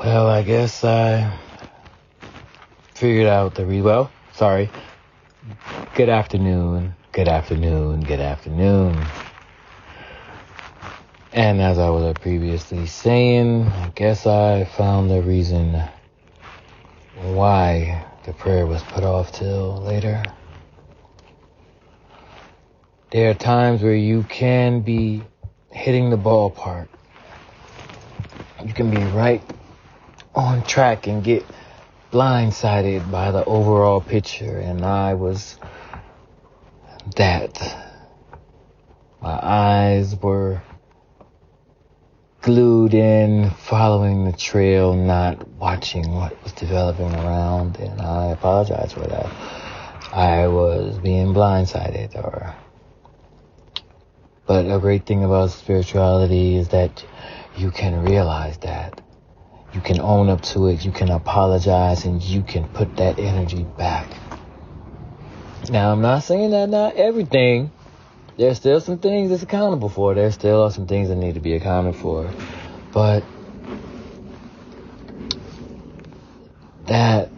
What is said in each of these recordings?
Well, I guess I figured out the re. Well, sorry. Good afternoon. Good afternoon. Good afternoon. And as I was previously saying, I guess I found the reason why the prayer was put off till later. There are times where you can be hitting the ballpark. You can be right on track and get blindsided by the overall picture, and I was that. My eyes were glued in, following the trail, not watching what was developing around, and I apologize for that. I was being blindsided, or. But a great thing about spirituality is that you can realize that. You can own up to it, you can apologize, and you can put that energy back. Now, I'm not saying that not everything there's still some things that's accountable for. There still are some things that need to be accounted for. But that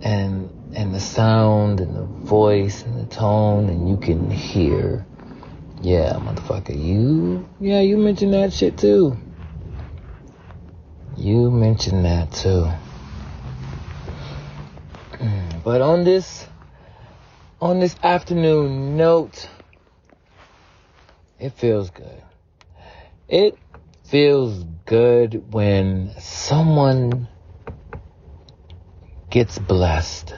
and and the sound and the voice and the tone and you can hear yeah motherfucker you yeah you mentioned that shit too you mentioned that too mm, but on this on this afternoon note it feels good. It feels good when someone gets blessed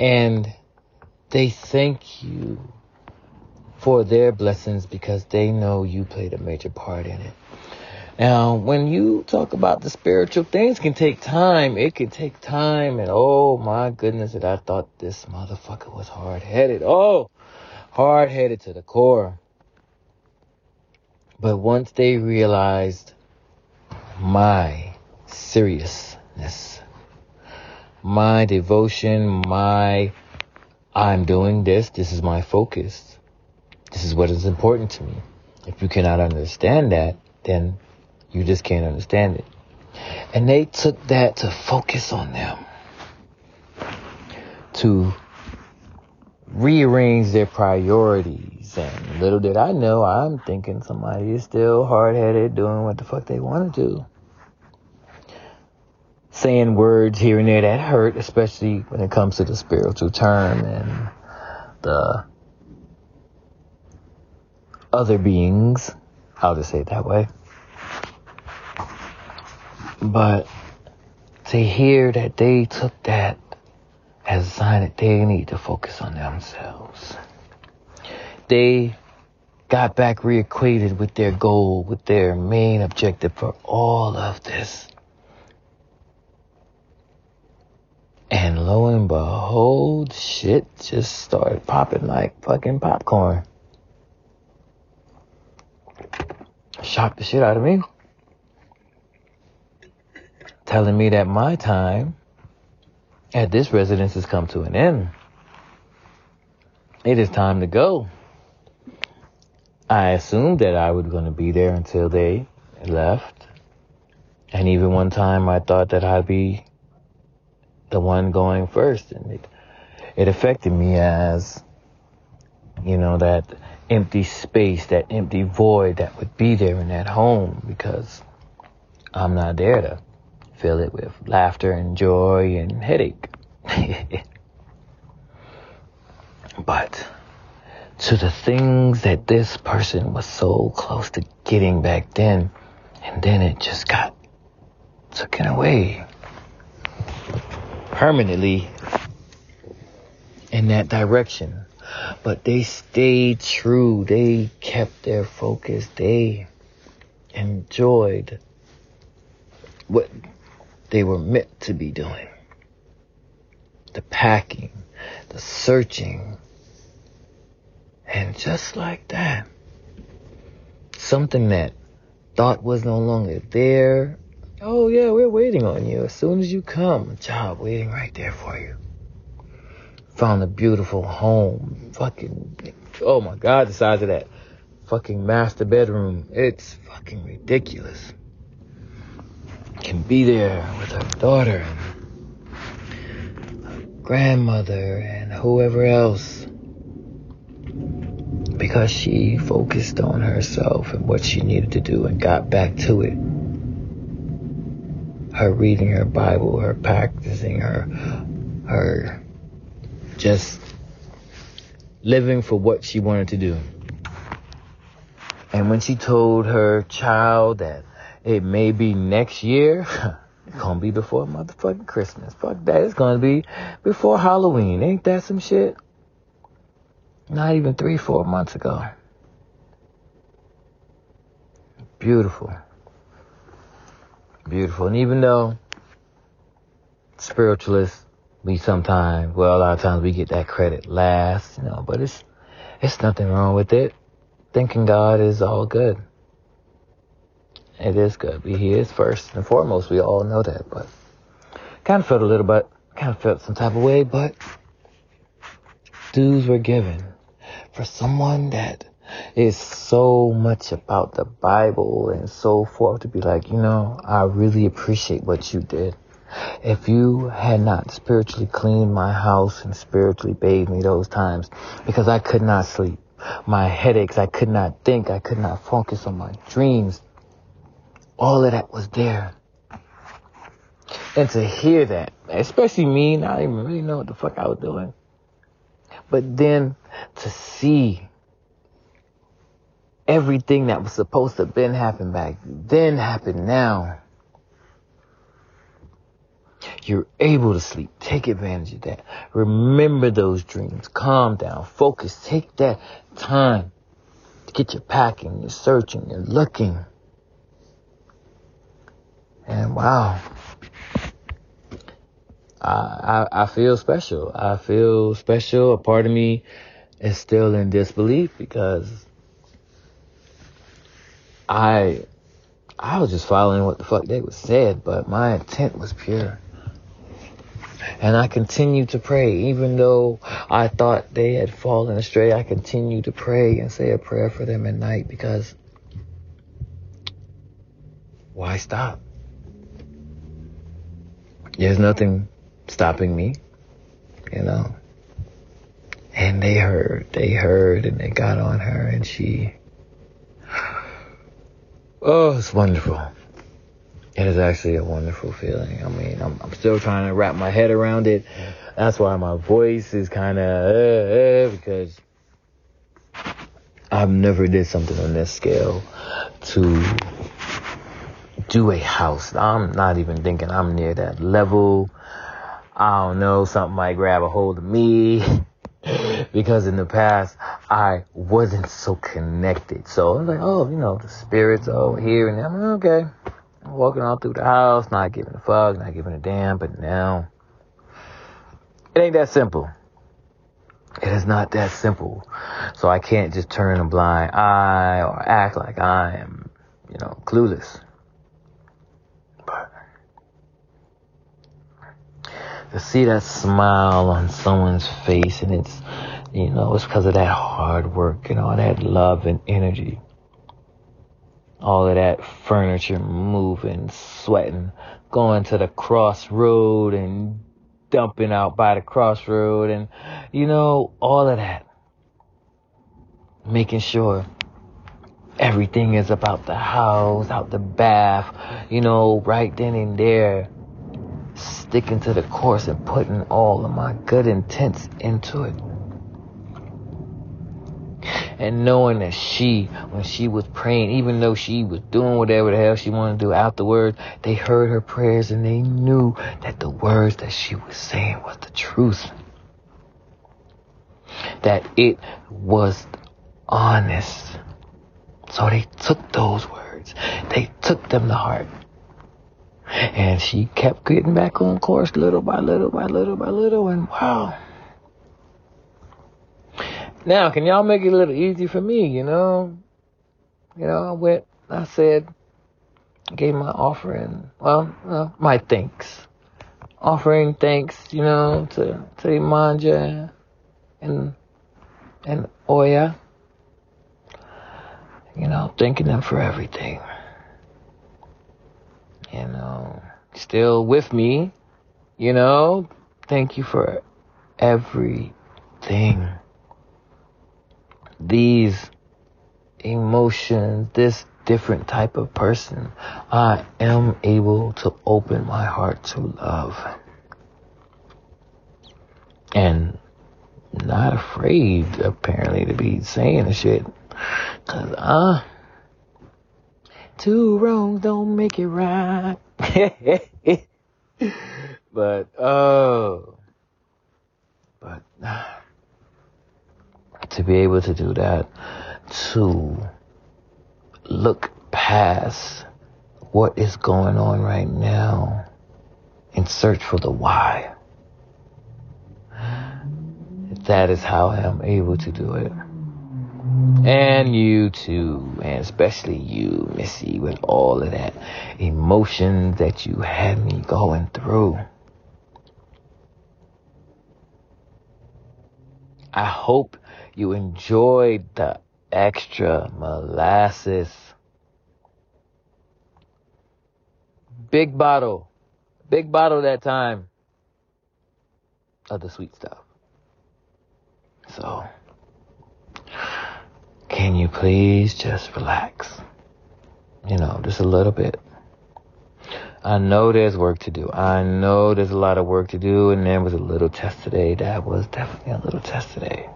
and they thank you for their blessings because they know you played a major part in it. Now, when you talk about the spiritual things can take time. It can take time and oh my goodness that I thought this motherfucker was hard headed. Oh, hard headed to the core. But once they realized my seriousness, my devotion, my I'm doing this, this is my focus, this is what is important to me. If you cannot understand that, then you just can't understand it. And they took that to focus on them, to rearrange their priorities. And little did I know, I'm thinking somebody is still hard headed doing what the fuck they want to do. Saying words here and there that hurt, especially when it comes to the spiritual term and the other beings. I'll just say it that way. But to hear that they took that as a sign that they need to focus on themselves. They got back reacquainted with their goal, with their main objective for all of this. And lo and behold, shit just started popping like fucking popcorn. Shocked the shit out of me. Telling me that my time at this residence has come to an end. It is time to go. I assumed that I was going to be there until they left. And even one time I thought that I'd be the one going first. And it, it affected me as, you know, that empty space, that empty void that would be there in that home because I'm not there to fill it with laughter and joy and headache. but to the things that this person was so close to getting back then, and then it just got taken away permanently in that direction. But they stayed true. They kept their focus. They enjoyed what they were meant to be doing the packing, the searching. And just like that, something that thought was no longer there. Oh yeah, we're waiting on you. As soon as you come, a job waiting right there for you. Found a beautiful home. Fucking, oh my god, the size of that fucking master bedroom. It's fucking ridiculous. Can be there with her daughter and her grandmother and whoever else because she focused on herself and what she needed to do and got back to it. Her reading her Bible, her practicing, her, her just living for what she wanted to do. And when she told her child that it may be next year, it's gonna be before motherfucking Christmas. Fuck that. It's gonna be before Halloween. Ain't that some shit? Not even three, four months ago. Beautiful. Beautiful. And even though spiritualists, we sometimes, well, a lot of times we get that credit last, you know, but it's, it's nothing wrong with it. Thinking God is all good. It is good. He is first and foremost. We all know that, but kind of felt a little bit, kind of felt some type of way, but dues were given for someone that is so much about the Bible and so forth to be like, you know, I really appreciate what you did. If you had not spiritually cleaned my house and spiritually bathed me those times because I could not sleep, my headaches, I could not think, I could not focus on my dreams, all of that was there. And to hear that, especially me, not even really know what the fuck I was doing. But then to see everything that was supposed to have been happen back then happen now. You're able to sleep. Take advantage of that. Remember those dreams. Calm down. Focus. Take that time to get your packing, your searching, your looking. And wow. I, I, I feel special. I feel special. A part of me is still in disbelief because I I was just following what the fuck they was said, but my intent was pure. And I continued to pray, even though I thought they had fallen astray. I continued to pray and say a prayer for them at night because why stop? There's nothing stopping me, you know. And they heard, they heard, and they got on her, and she. Oh, it's wonderful. It is actually a wonderful feeling. I mean, I'm, I'm still trying to wrap my head around it. That's why my voice is kind of uh, uh, because I've never did something on this scale to do a house. I'm not even thinking I'm near that level. I don't know, something might grab a hold of me because in the past I wasn't so connected. So I was like, oh, you know, the spirits over here and I'm like, okay. I'm walking all through the house, not giving a fuck, not giving a damn, but now it ain't that simple. It is not that simple. So I can't just turn a blind eye or act like I am, you know, clueless. To see that smile on someone's face and it's, you know, it's because of that hard work and all that love and energy. All of that furniture moving, sweating, going to the crossroad and dumping out by the crossroad and, you know, all of that. Making sure everything is about the house, out the bath, you know, right then and there sticking to the course and putting all of my good intents into it. And knowing that she, when she was praying, even though she was doing whatever the hell she wanted to do afterwards, they heard her prayers and they knew that the words that she was saying was the truth. That it was honest. So they took those words. They took them to heart. And she kept getting back on course little by little by little by little. And wow. Now, can y'all make it a little easy for me, you know? You know, I went, I said, gave my offering, well, uh, my thanks. Offering thanks, you know, to, to Imanja and, and Oya. You know, thanking them for everything. You know, still with me, you know, thank you for everything. These emotions, this different type of person, I am able to open my heart to love. And not afraid, apparently, to be saying the shit. Cause, uh, two wrongs don't make it right. but, oh, but, to be able to do that, to look past what is going on right now and search for the why. That is how I am able to do it. And you too, and especially you, Missy, with all of that emotion that you had me going through. I hope you enjoyed the extra molasses. Big bottle. Big bottle that time of the sweet stuff. So, can you please just relax? You know, just a little bit. I know there's work to do. I know there's a lot of work to do, and there was a little test today. That was definitely a little test today.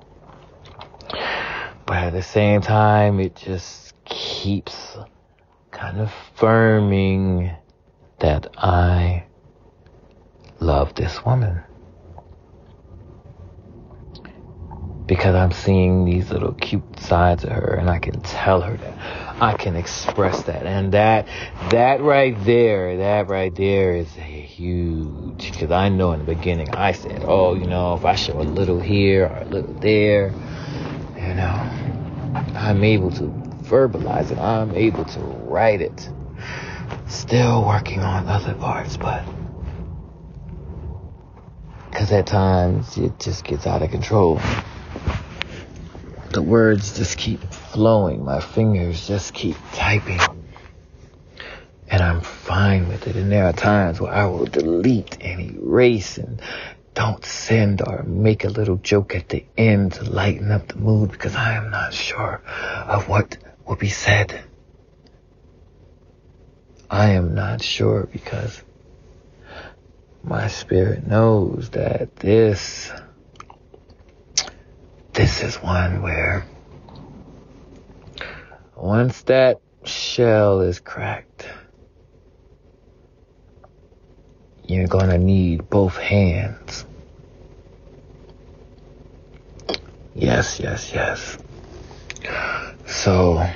But at the same time, it just keeps kind of firming that I love this woman. Because I'm seeing these little cute sides of her and I can tell her that. I can express that. And that, that right there, that right there is huge. Because I know in the beginning I said, oh, you know, if I show a little here or a little there, you know, I'm able to verbalize it. I'm able to write it. Still working on other parts, but because at times it just gets out of control. The words just keep flowing. My fingers just keep typing. And I'm fine with it. And there are times where I will delete and erase and don't send or make a little joke at the end to lighten up the mood because I am not sure of what will be said. I am not sure because my spirit knows that this, this is one where once that shell is cracked, you're gonna need both hands Yes, yes, yes. So,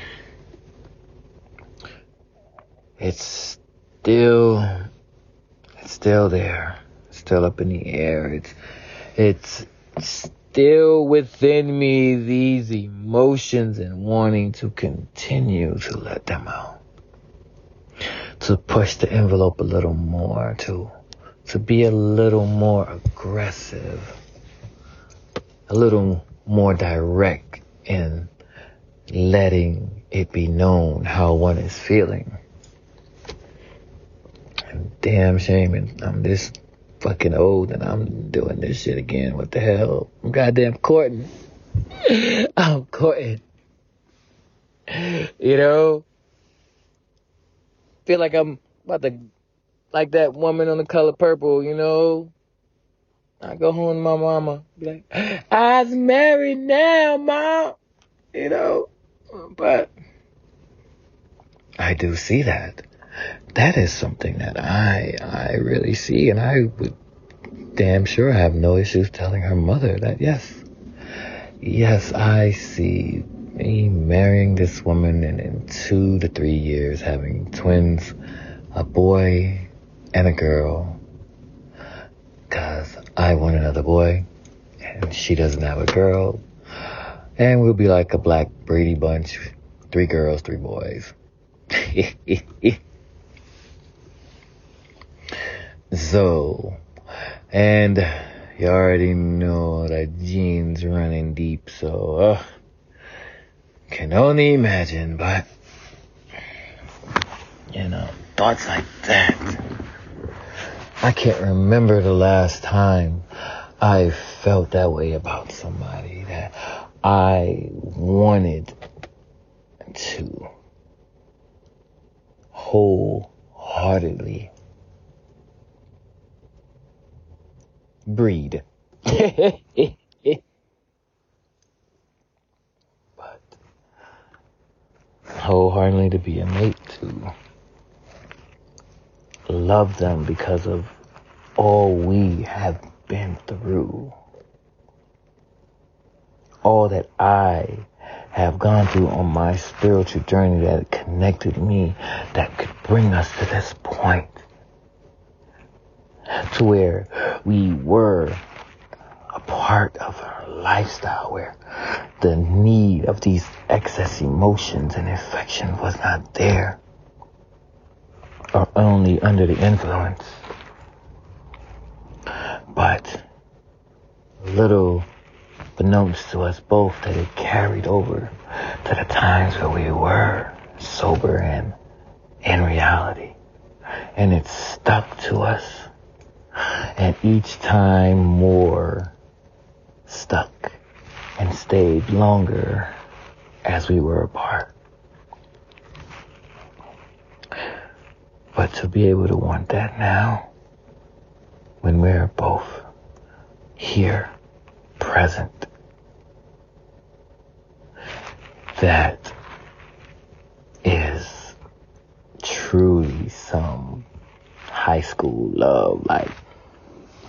it's still, it's still there. It's still up in the air. It's, it's still within me these emotions and wanting to continue to let them out. To push the envelope a little more, to, to be a little more aggressive, a little more direct in letting it be known how one is feeling. And damn shame, and I'm this fucking old and I'm doing this shit again. What the hell? I'm goddamn courting. I'm courting. You know? Feel like I'm about to, like that woman on the color purple, you know? I go home to my mama, be like, I's married now, mom. You know, but I do see that. That is something that I I really see, and I would damn sure have no issues telling her mother that yes, yes, I see me marrying this woman and in two to three years having twins, a boy and a girl, because I want another boy, and she doesn't have a girl, and we'll be like a black Brady bunch, three girls, three boys. so, and you already know that gene's running deep, so uh, can only imagine, but you know, thoughts like that. I can't remember the last time I felt that way about somebody that I wanted to wholeheartedly breed. but wholeheartedly to be a mate to love them because of all we have been through. All that I have gone through on my spiritual journey that connected me, that could bring us to this point to where we were a part of our lifestyle where the need of these excess emotions and affection was not there or only under the influence. But little beknownst to us both that it carried over to the times where we were sober and in reality. And it stuck to us. And each time more stuck and stayed longer as we were apart. But to be able to want that now, when we're both here, present, that is truly some high school love, like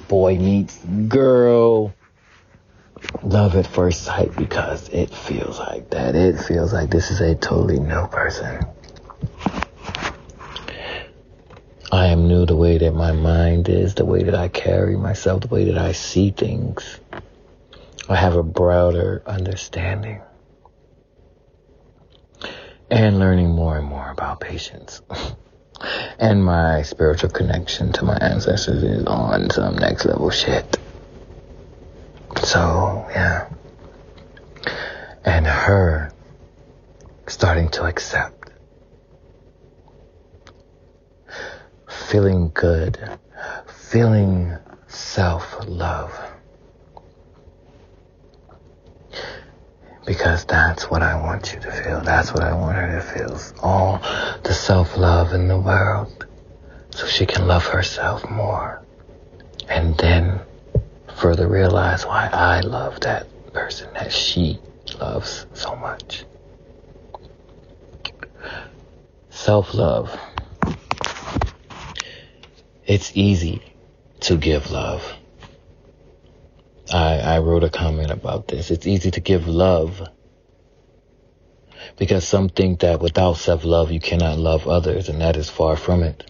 boy meets girl, love at first sight because it feels like that. It feels like this is a totally new person. I am new the way that my mind is, the way that I carry myself, the way that I see things. I have a broader understanding. And learning more and more about patience. and my spiritual connection to my ancestors is on some next level shit. So, yeah. And her starting to accept feeling good, feeling self-love. Because that's what I want you to feel. That's what I want her to feel. All the self-love in the world. So she can love herself more. And then further realize why I love that person that she loves so much. Self-love it's easy to give love. I, I wrote a comment about this. It's easy to give love because some think that without self-love you cannot love others and that is far from it.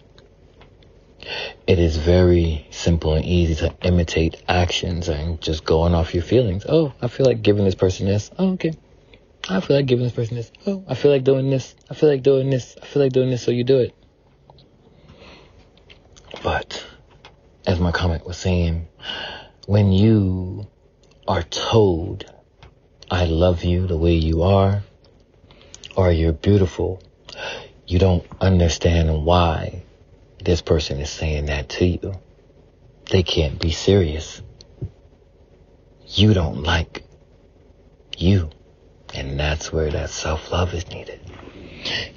It is very simple and easy to imitate actions and just going off your feelings. Oh, I feel like giving this person this. Oh, okay. I feel like giving this person this. Oh, I feel like doing this. I feel like doing this. I feel like doing this, so you do it. But as my comment was saying, when you are told, I love you the way you are, or you're beautiful, you don't understand why this person is saying that to you. They can't be serious. You don't like you. And that's where that self-love is needed.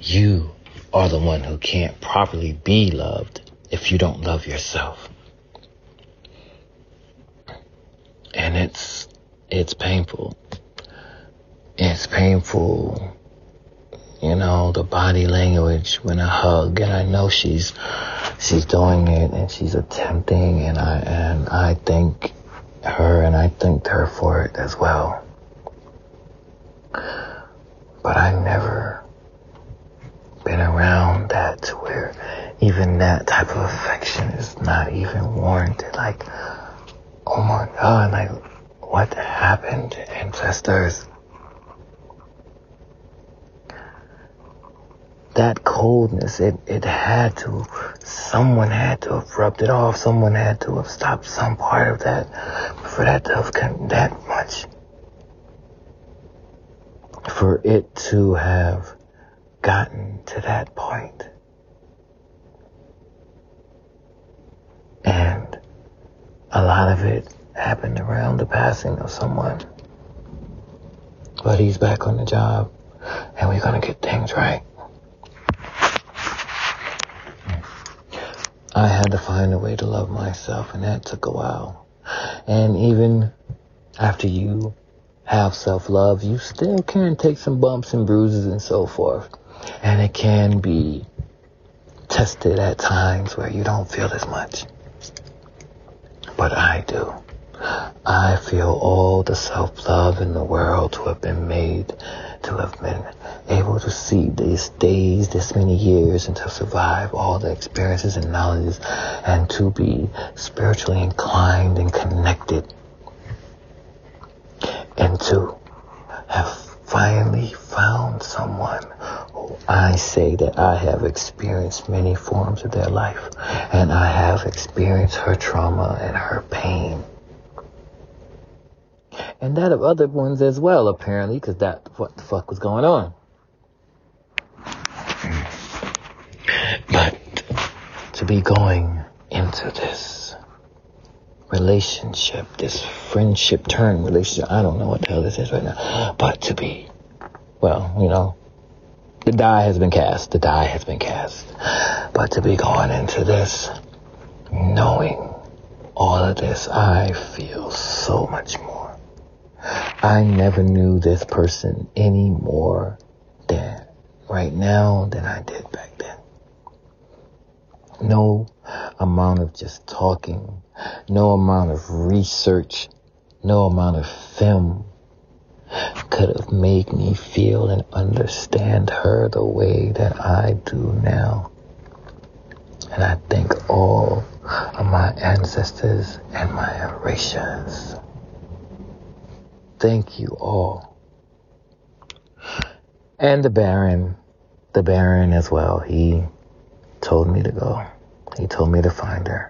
You are the one who can't properly be loved if you don't love yourself. And it's, it's painful. It's painful, you know, the body language when I hug and I know she's, she's doing it and she's attempting and I, and I thank her and I thanked her for it as well. But I never been around that to where even that type of affection is not even warranted. Like, oh my god, like, what happened, to ancestors? That coldness, it, it had to, someone had to have rubbed it off, someone had to have stopped some part of that for that to have come that much. For it to have gotten to that point mourn the passing of someone. But he's back on the job, and we're gonna get things right. I had to find a way to love myself, and that took a while. And even after you have self-love, you still can take some bumps and bruises and so forth. And it can be tested at times where you don't feel as much. But I do. I feel all the self-love in the world to have been made, to have been able to see these days, this many years, and to survive all the experiences and knowledges, and to be spiritually inclined and connected, and to have finally found someone I say that I have experienced many forms of their life, and I have experienced her trauma and her pain and that of other ones as well, apparently, because that what the fuck was going on. But to be going into this relationship, this friendship turn relationship, I don't know what the hell this is right now, but to be, well, you know, the die has been cast, the die has been cast, but to be going into this knowing all of this, I feel so much more. I never knew this person any more than right now than I did back then. No amount of just talking, no amount of research, no amount of film could have made me feel and understand her the way that I do now. And I thank all of my ancestors and my Orishas. Thank you all. And the Baron, the Baron as well, he told me to go. He told me to find her.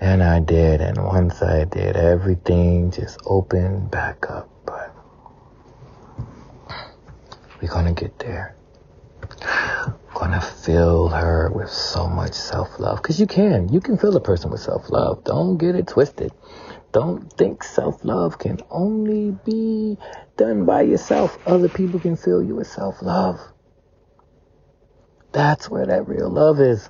And I did, and once I did, everything just opened back up. But we're gonna get there. Gonna fill her with so much self love. Cause you can. You can fill a person with self love. Don't get it twisted. Don't think self love can only be done by yourself. Other people can fill you with self love. That's where that real love is.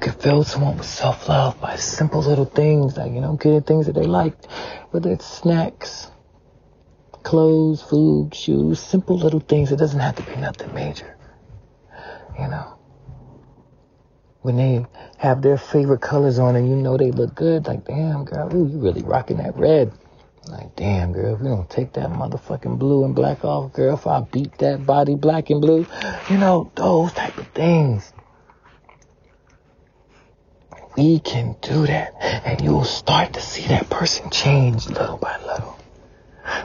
You can fill someone with self love by simple little things like, you know, getting things that they like, whether it's snacks, clothes, food, shoes, simple little things. It doesn't have to be nothing major. You know when they have their favorite colors on and you know they look good, like, damn, girl, ooh, you really rocking that red. Like, damn, girl, if we don't take that motherfucking blue and black off, girl, if I beat that body black and blue, you know, those type of things. We can do that, and you'll start to see that person change little by little.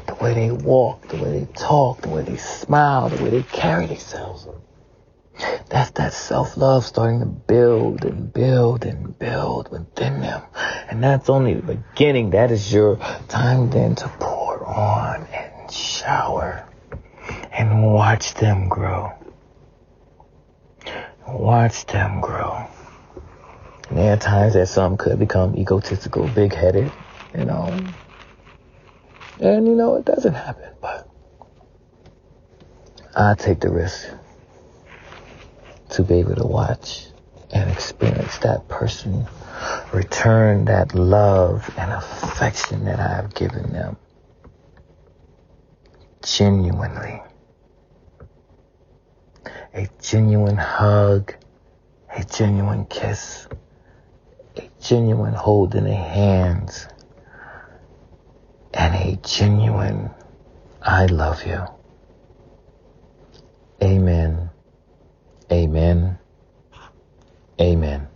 The way they walk, the way they talk, the way they smile, the way they carry themselves. That's that self-love starting to build and build and build within them. And that's only the beginning. That is your time then to pour on and shower and watch them grow. Watch them grow. There are times that some could become egotistical, big-headed, you know. And you know, it doesn't happen, but I take the risk to be able to watch and experience that person return that love and affection that I have given them genuinely. A genuine hug, a genuine kiss, a genuine holding of hands, and a genuine I love you. Amen. Amen. Amen.